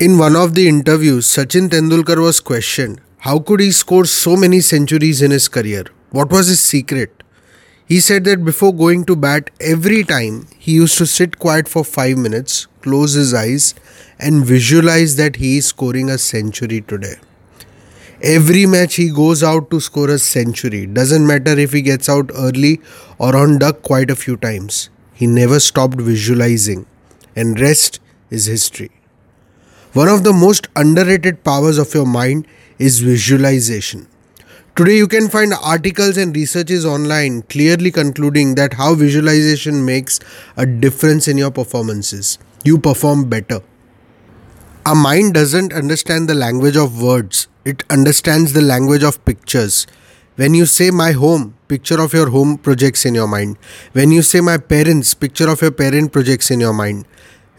In one of the interviews, Sachin Tendulkar was questioned how could he score so many centuries in his career? What was his secret? He said that before going to bat, every time he used to sit quiet for 5 minutes, close his eyes, and visualize that he is scoring a century today. Every match he goes out to score a century. Doesn't matter if he gets out early or on duck quite a few times. He never stopped visualizing, and rest is history. One of the most underrated powers of your mind is visualization. Today, you can find articles and researches online clearly concluding that how visualization makes a difference in your performances. You perform better. Our mind doesn't understand the language of words, it understands the language of pictures. When you say my home, picture of your home projects in your mind. When you say my parents, picture of your parent projects in your mind.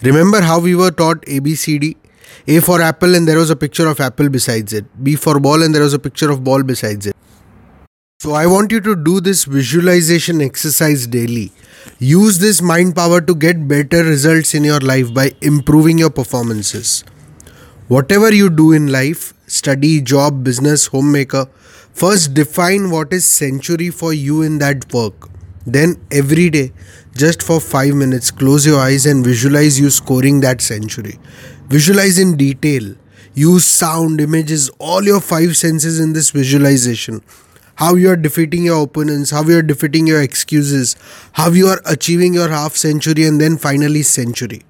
Remember how we were taught ABCD? A for apple and there was a picture of apple besides it. B for ball and there was a picture of ball besides it. So I want you to do this visualization exercise daily. Use this mind power to get better results in your life by improving your performances. Whatever you do in life, study, job, business, homemaker, first define what is century for you in that work. Then every day, just for 5 minutes, close your eyes and visualize you scoring that century. Visualize in detail. Use sound, images, all your five senses in this visualization. How you are defeating your opponents, how you are defeating your excuses, how you are achieving your half century and then finally century.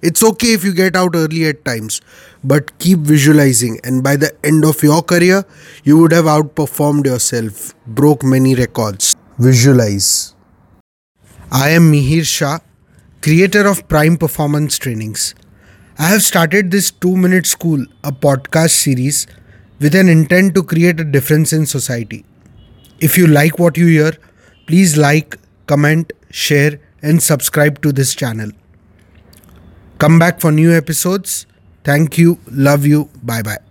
It's okay if you get out early at times, but keep visualizing, and by the end of your career, you would have outperformed yourself, broke many records. Visualize. I am Mihir Shah, creator of Prime Performance Trainings. I have started this 2 Minute School, a podcast series with an intent to create a difference in society. If you like what you hear, please like, comment, share, and subscribe to this channel. Come back for new episodes. Thank you, love you, bye bye.